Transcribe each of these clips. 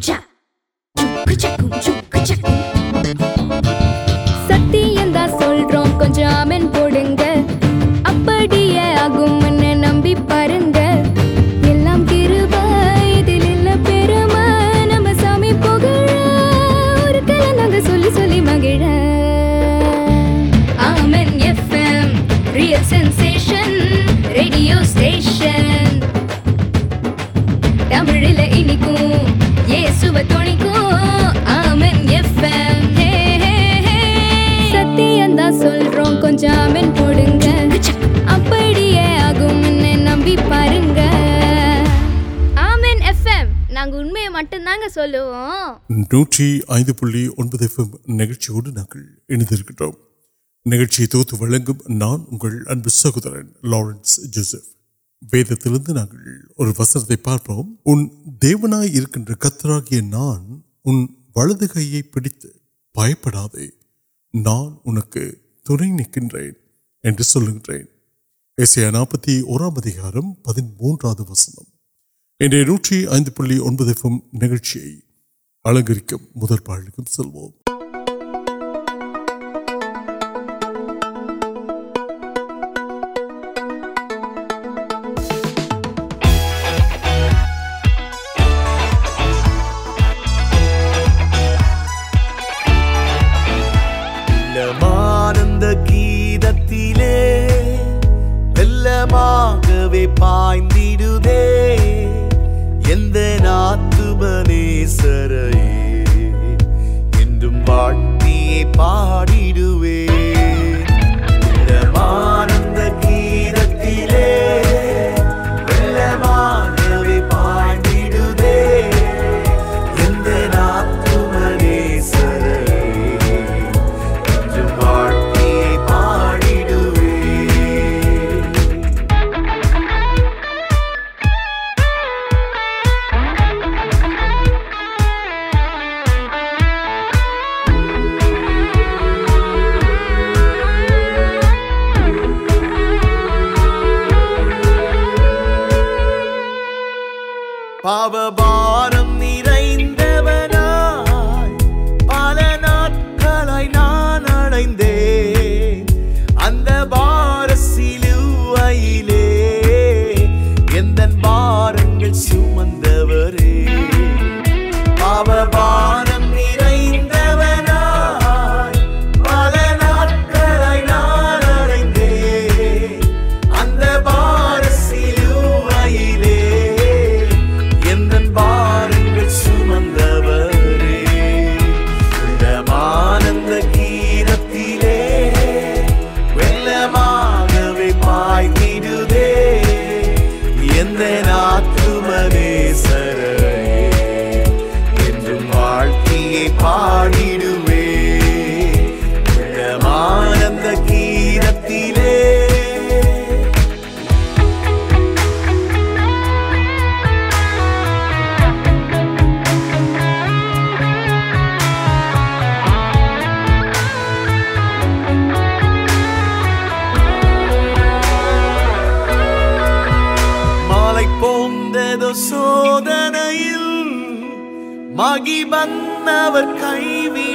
چوک چک چک مٹم نوڈیا نام سہوار ولدی نان کو نکلے پورا انہیں نوک نئی اہم پڑھنے کے سو پہاڑ bar. سو بند کئی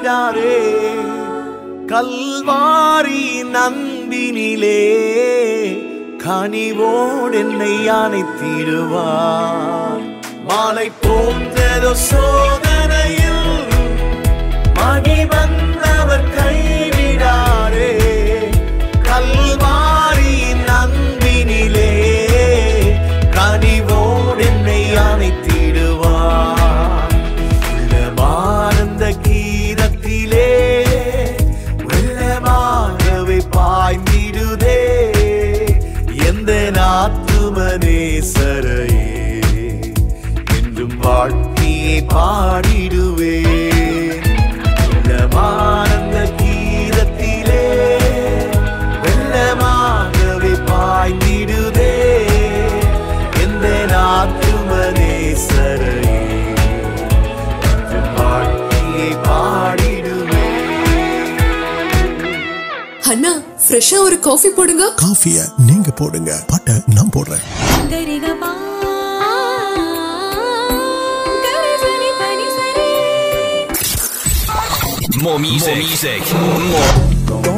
کلواری نمو ترو سو مند പാടിടുവേ വെള്ളമാണെന്ന തീരത്തിലെ വെള്ളമാകവേ പായ്ന്നിടുതേ എന്റെ ആത്മനേ സരയേ அண்ணா ஃப்ரெஷ்ஷா ஒரு காஃபி போடுங்க காஃபிய நீங்க போடுங்க பட்ட நான் போடுறேன் More music. More music. More. More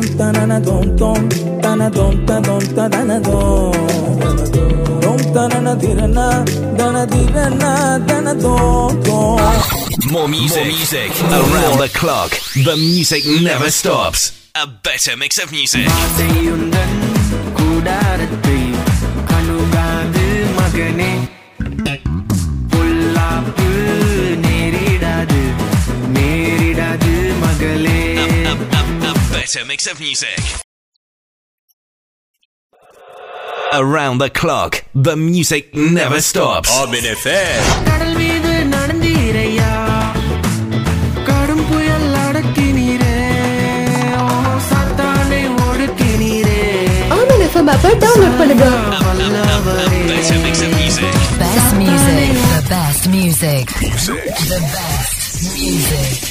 music. music. Around the clock. The music never stops. A better mix of music. better mix of music. Around the clock, the music never stops. Armin FM. Armin FM app download pannunga. Better mix of music. Best music. The best music. Music. The best music.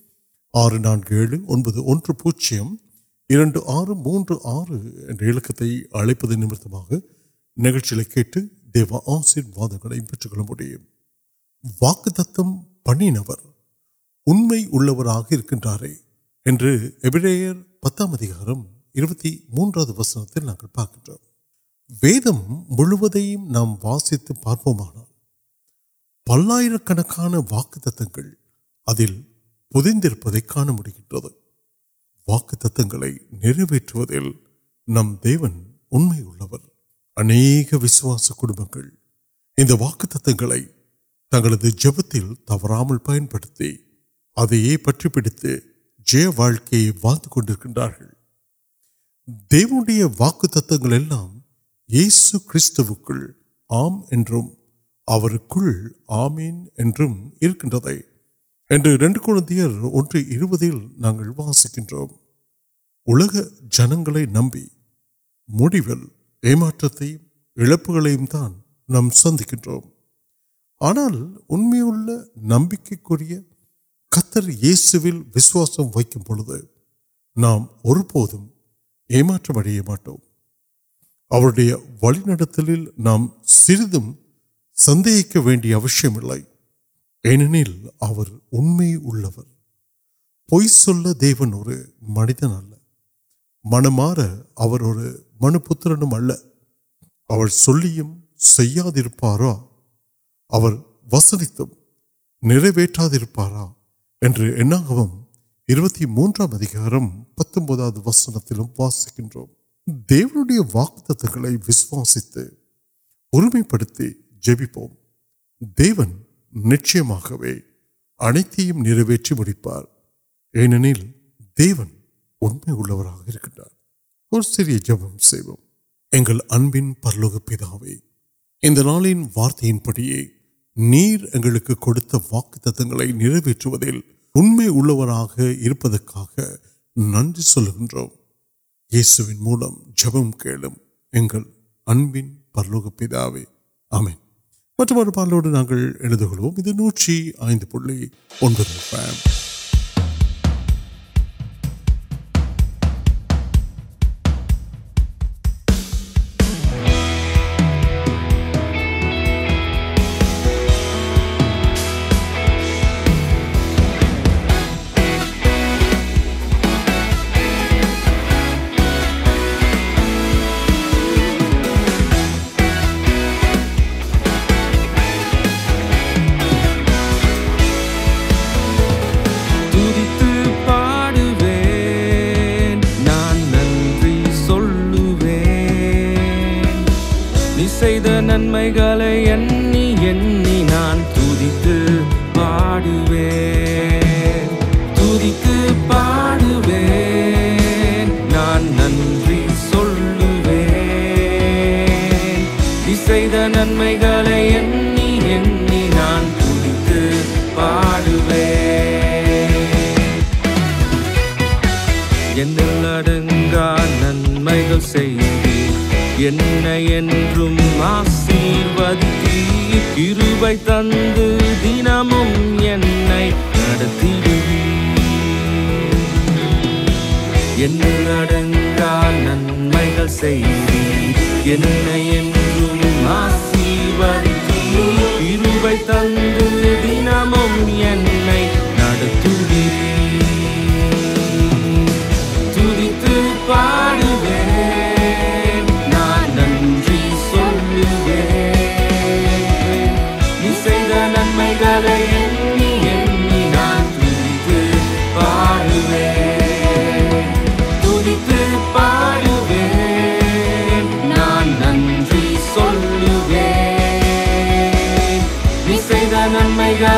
آر نان پوجیہ آرکر پہ پتہ مسلم park ویدم نام وسیت پار پل کنکان واک پا مسواس کٹر تک تنظیم جبرام پہ پٹ پیت جی وے واک کتنا آمکل آمین انسکر نمبر ایم نام سند آنا نمک وو نام اور نام سندیم من من من پہ وسنی پارتی موکار پتہ وسن دن ویون وسواسی پڑھ پہ نچ ابھی نیپارے پرل پی نال وارت یا پڑے کتنے نیوک ننگن مجھے جب کھیل پی مطلب پارلو روپیے نم تند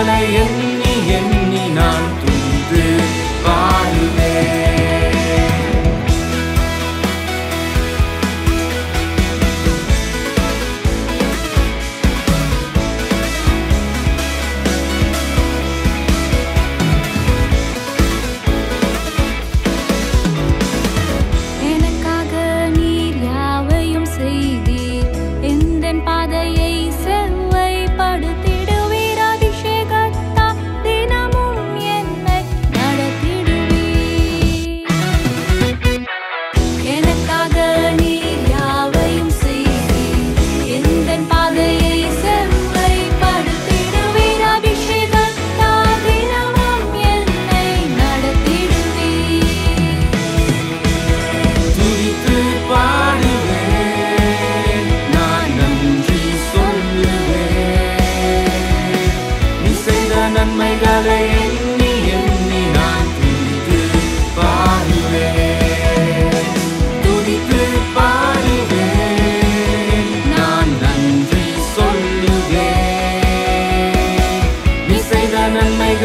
بنائی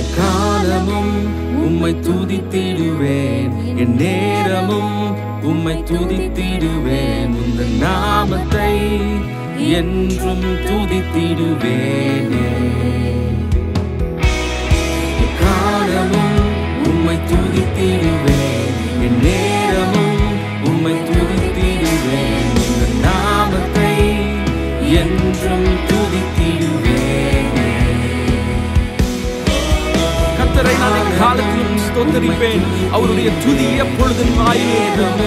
نمت نام تینم چولیت نامکئی یونیتی காலத்திலும் ஸ்தோத்தரிப்பேன் அவருடைய துதிய பொழுதின் வாயிலே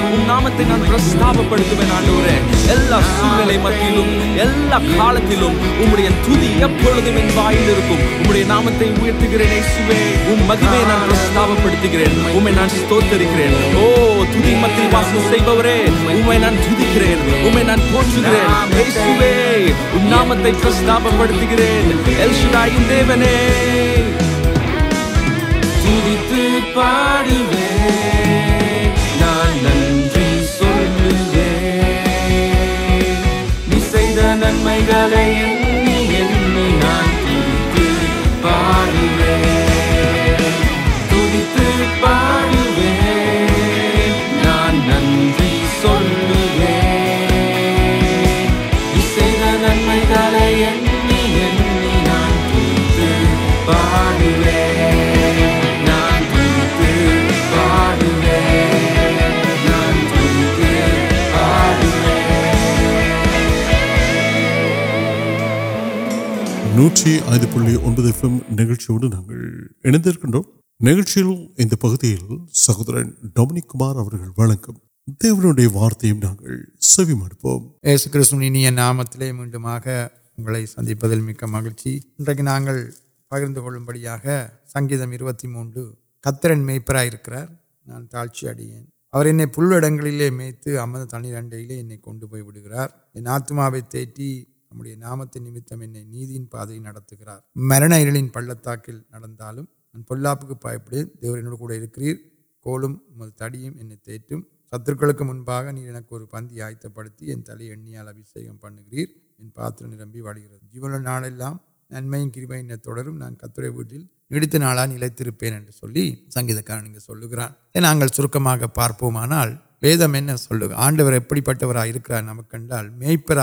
உன் நாமத்தை நான் பிரஸ்தாபப்படுத்துவேன் ஆண்டவரே எல்லா சூழ்நிலை மத்தியிலும் எல்லா காலத்திலும் உம்முடைய துதி எப்பொழுதும் என் வாயில் இருக்கும் உம்முடைய நாமத்தை உயர்த்துகிறேன் இயேசுவே உன் மகிமையை நான் பிரஸ்தாபப்படுத்துகிறேன் உம்மை நான் ஸ்தோத்தரிக்கிறேன் ஓ துதி மத்தியில் வாசம் செய்பவரே உம்மை நான் துதிக்கிறேன் உம்மை நான் போற்றுகிறேன் இயேசுவே உன் நாமத்தை பிரஸ்தாபப்படுத்துகிறேன் எல்ஷுடாயின் தேவனே سنگل مک مہرچ پکرد سنگرڈیا نام تین پہار مران پل تاکہ سترکی ابھی نرم جیو نال نمکر ویٹر نعا نویتکار پارپان ویدم آڈر نمک میپر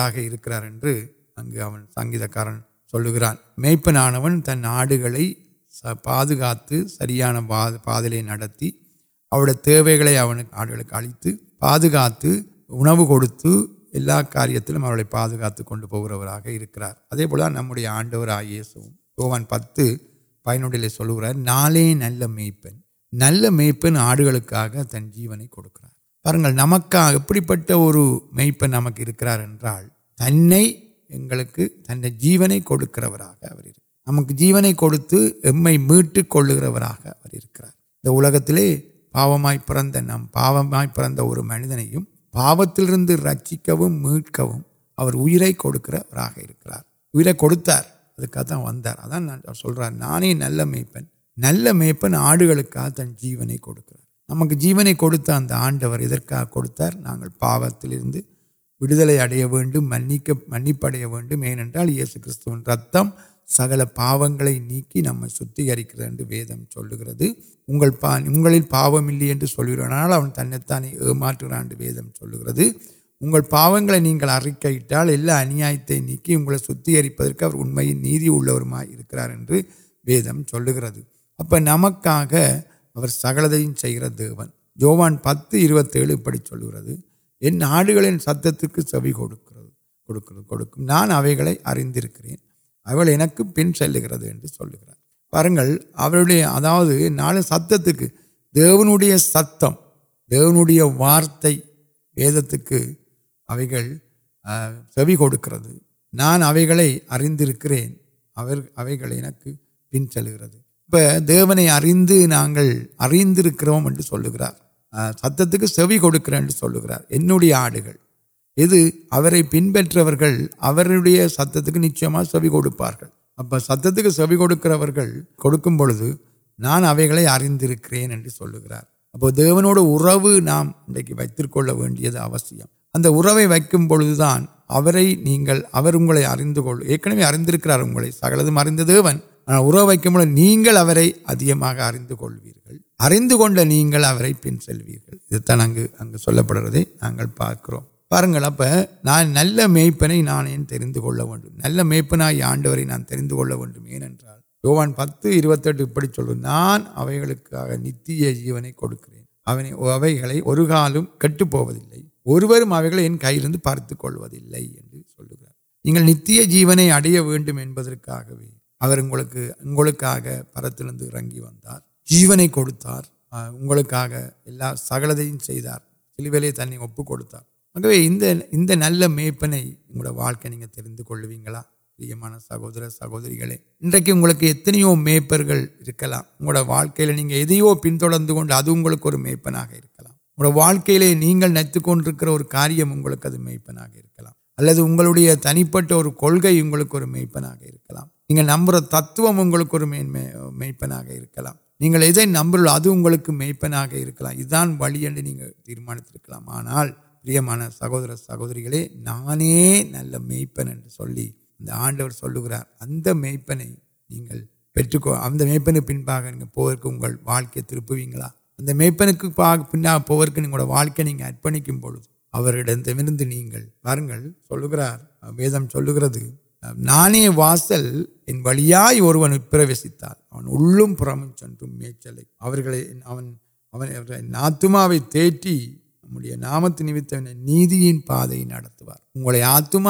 سنگ کارن سلک میپن آن تن آئی سیاح آپ کو اے پولی نمبر آنڈو پتہ پینے سلکر نالے نل میپن نل میپن آگ جیونکہ نمک اب میپن تن تیونے نمک جی میٹھا پا پا پور منجن پاس رک میٹر کارتار نان نل میپن نل من آن جیونے کو نمک جیونے کت آنکا کار پاس اےدے اڑیا وی منک منپل یہ رتم سکل پاس نکی نمت ویدم چل گروہ ابھی پام تنہیں تانے کے ویدم چل گروہ ان پاگل انیا نیتی چل گر اب نمکا سکلت دیون زوان پتہ یہ آڈن ستانک پن سلکر پہاؤ ستویا ستم دیوی وارت وید تک اے گیا سب کو نان گئے اردیں اب پل گردنے اریند ناول اردو ستکرا انڈیا آڈر پن پھر ستارے سب کو پورے نان گئے اردیں ابنوڈ ارو نام ونسم اتو وان سکون آر وریندر اردو پینچرپ نان نل میپ نان کن نل منڈو ناوان پتہ نانک نیونے کچھ کٹ پولی اور کئی لوگ پارتک نتیہ جیونے اڑیا واقع پڑتی انگی وار جی سکل سلوک میپ پریمان سہور سہوپر لے گا پین ادوکر میپنگ واقعی لے کے نتکر اور کاریہ میپ پہلے میپن نمبر تمہارے میپن میپ سہوپن آڈر میپ میپرا میپ پہ ارپنی بولیے نانے واسل اور پریشت میچ آمٹی نو نام نیو پہ آتم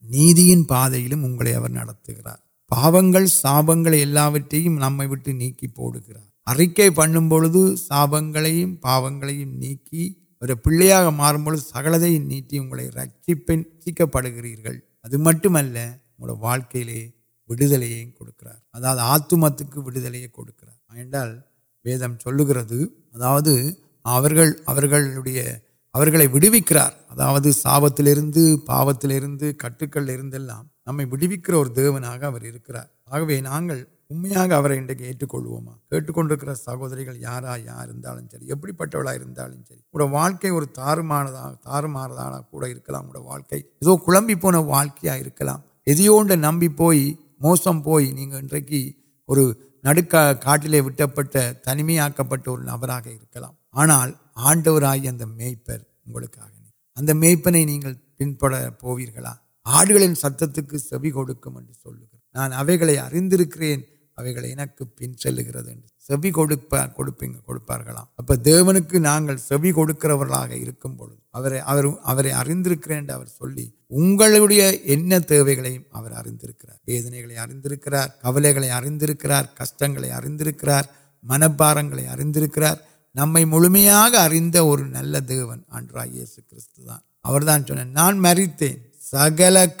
نی پہ پاپن ساپنٹ نمکر اریک پہ ساپنیا پاپی اور پہنپ سکل رکر اب مٹم اللہ مارکل کڑکر ادا آت مرا ویدم چل گرد وار ساپتی پاپتی کٹکل نمکر اور دیونا کریں امیا سہوار کی یار یا نمپی اور تنیمیا پہ نبرا کرنا آڈوا میپر اگر میپ پڑو گا آڈر ستکے نان گئے اردو من پارے میتھ سال مریت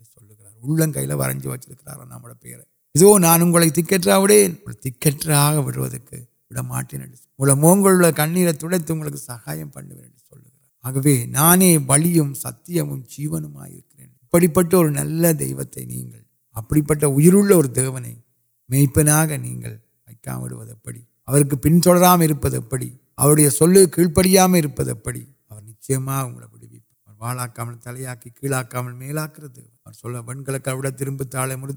مویرے سہایم پڑو نان بل سم جیون ابھی پہ نل دین ابھی پہلے میپ پڑھی سیپ پڑی نیچے واڑکی اور میپکر اور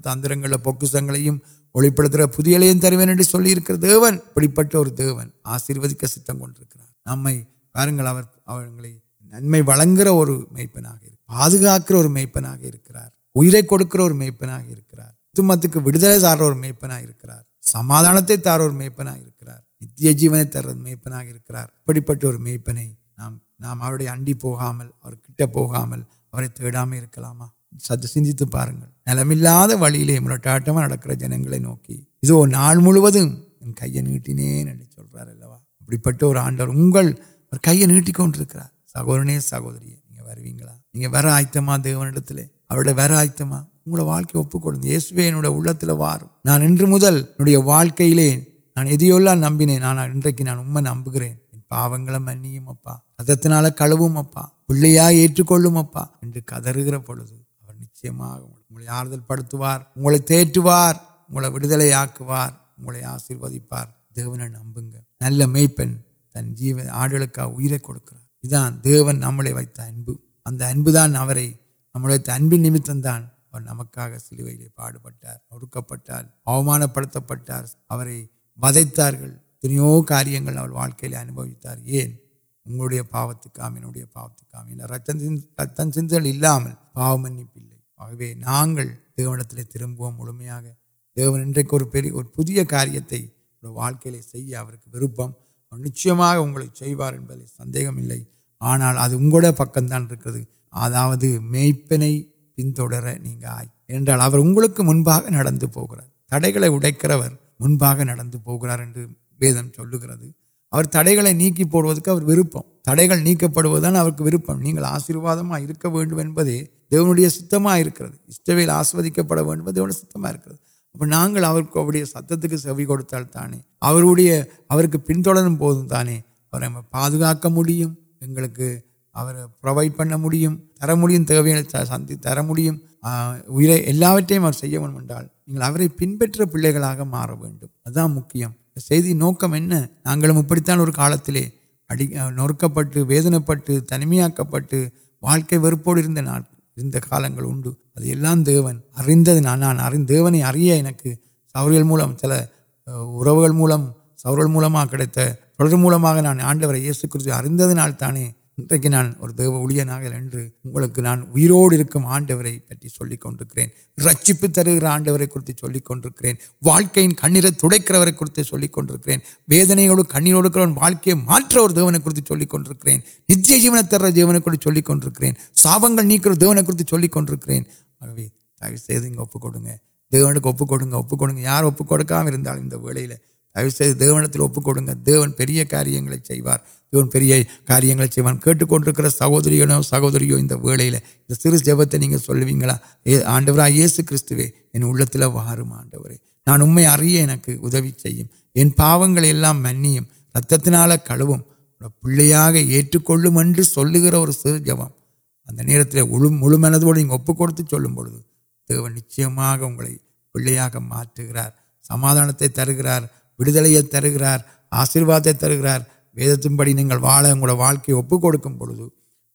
میپنگ اور میپنگ اور میپنگ سمادان میپن نتیہ جیونے ترپن ابھی پہ میپ نام پوامل پواملام سارے نلم وٹم جنگ نوکی ادو نا کئی نیٹی چل رہا ابھی پور آن کئی نیٹی کون کر سہویر سہوری دیوت واقع وار اندر نم ان پا مدت کڑو پاٹک آرد پارے آگے آشیوار نمبر نن جی آئر کڑکر دیون ننبن نمتم دن نمک پہان پڑھار ودے ار واتار پایا پاند پاؤ من پہ آپ تربیت دیوک کاریہ واقع و نچیوار سندہ آنا اگڑ پکم دانکے آداب میپ پائلک منبا پہ تڑک اڑکر نوکر تڑگ تک ویپن نہیں آشیرواد دیش آسان ابل ستھا تعے پہانے پاگ پیڈ پہ مجھے تر من تر مٹم پن پھر پاڑا مکہ نوکم ابھی تان کا نکن پی تنیمیا پہ واقع وال ادا دیو نان دی اریا ان کی سہریال موبائل مورور موقع کتر مو آڈر یہ سب اردد انو اوی نا نانوڑ آڈو پتہ چلے رچر آڈو چلے واقعی کنر ترتین ودنا کنیروڑک واقعی چلکے نتیہ جیونے ترک جیون چلکر ساپنگ نکت چلے سی گا کار کال وی دس کاریہ کاریہ کنکر سہوری سہوریو سپتے نہیں آڈو یہ سو کتوے انڈوے نان ارے ان کو پاگ مہوم پہ ایٹ کل سو گر اور سر جب اگر نو منتک نچیا گھر سمادان تر گرار بھیدل تر گرار آشیواد ترکر وید تمہیں واقع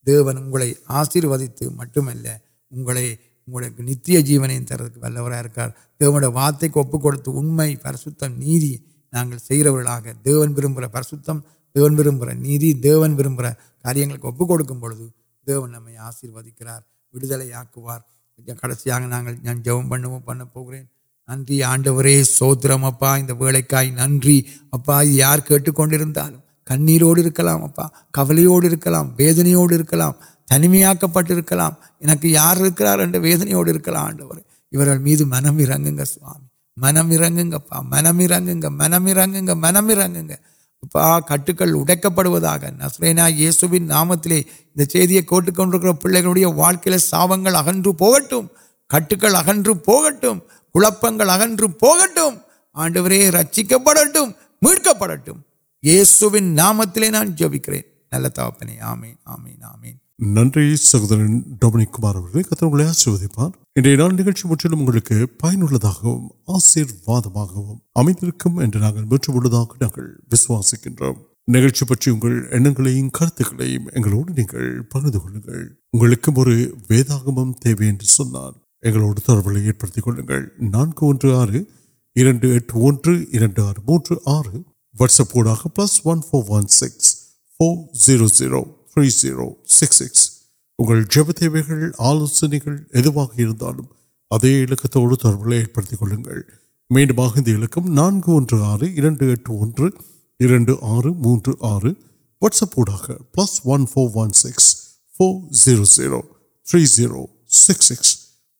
دیشیت مٹم الگ نتیہ جیونی ترور دی وارت کو نیرین بربر دیون بربی دیون برب کاریہ کھو آشیوکر آوار کڑ سنگھ پڑھ پہ نن آنور سوترمپ نن یار کن کنیروڈ کبلوڑا ویدنوڈ کردنیوڈ آنڈر میری منمر منمرپ منمر منمر منمر اڑک پڑونا یہ نام تھی چیٹک پہلے واقعی ساپنگ اگن پوٹک اگن پوٹ نیونیو آشیواد امید نمبر پکڑم نو آرٹ موجود آر وٹسپن six zero three six six آلوت میڈم ایک six four zero zero three zero six six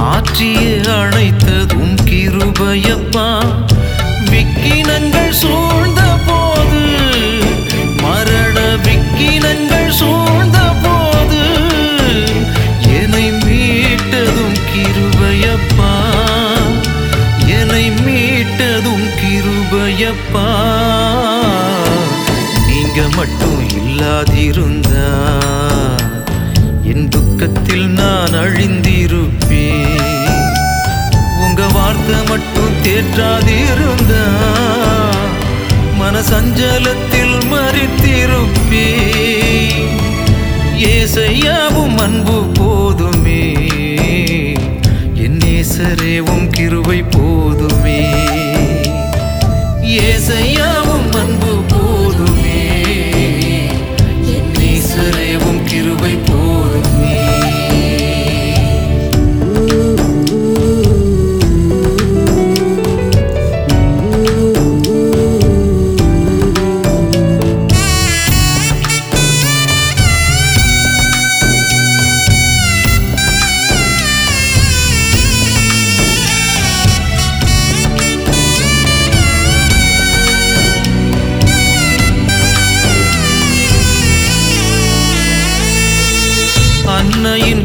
آٹیا اڑت پہ مرڑ مک سو میٹ یا میٹھم کر ان دک نارت من مرتریاں منبر کر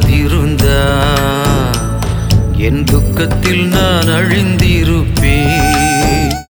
دک نان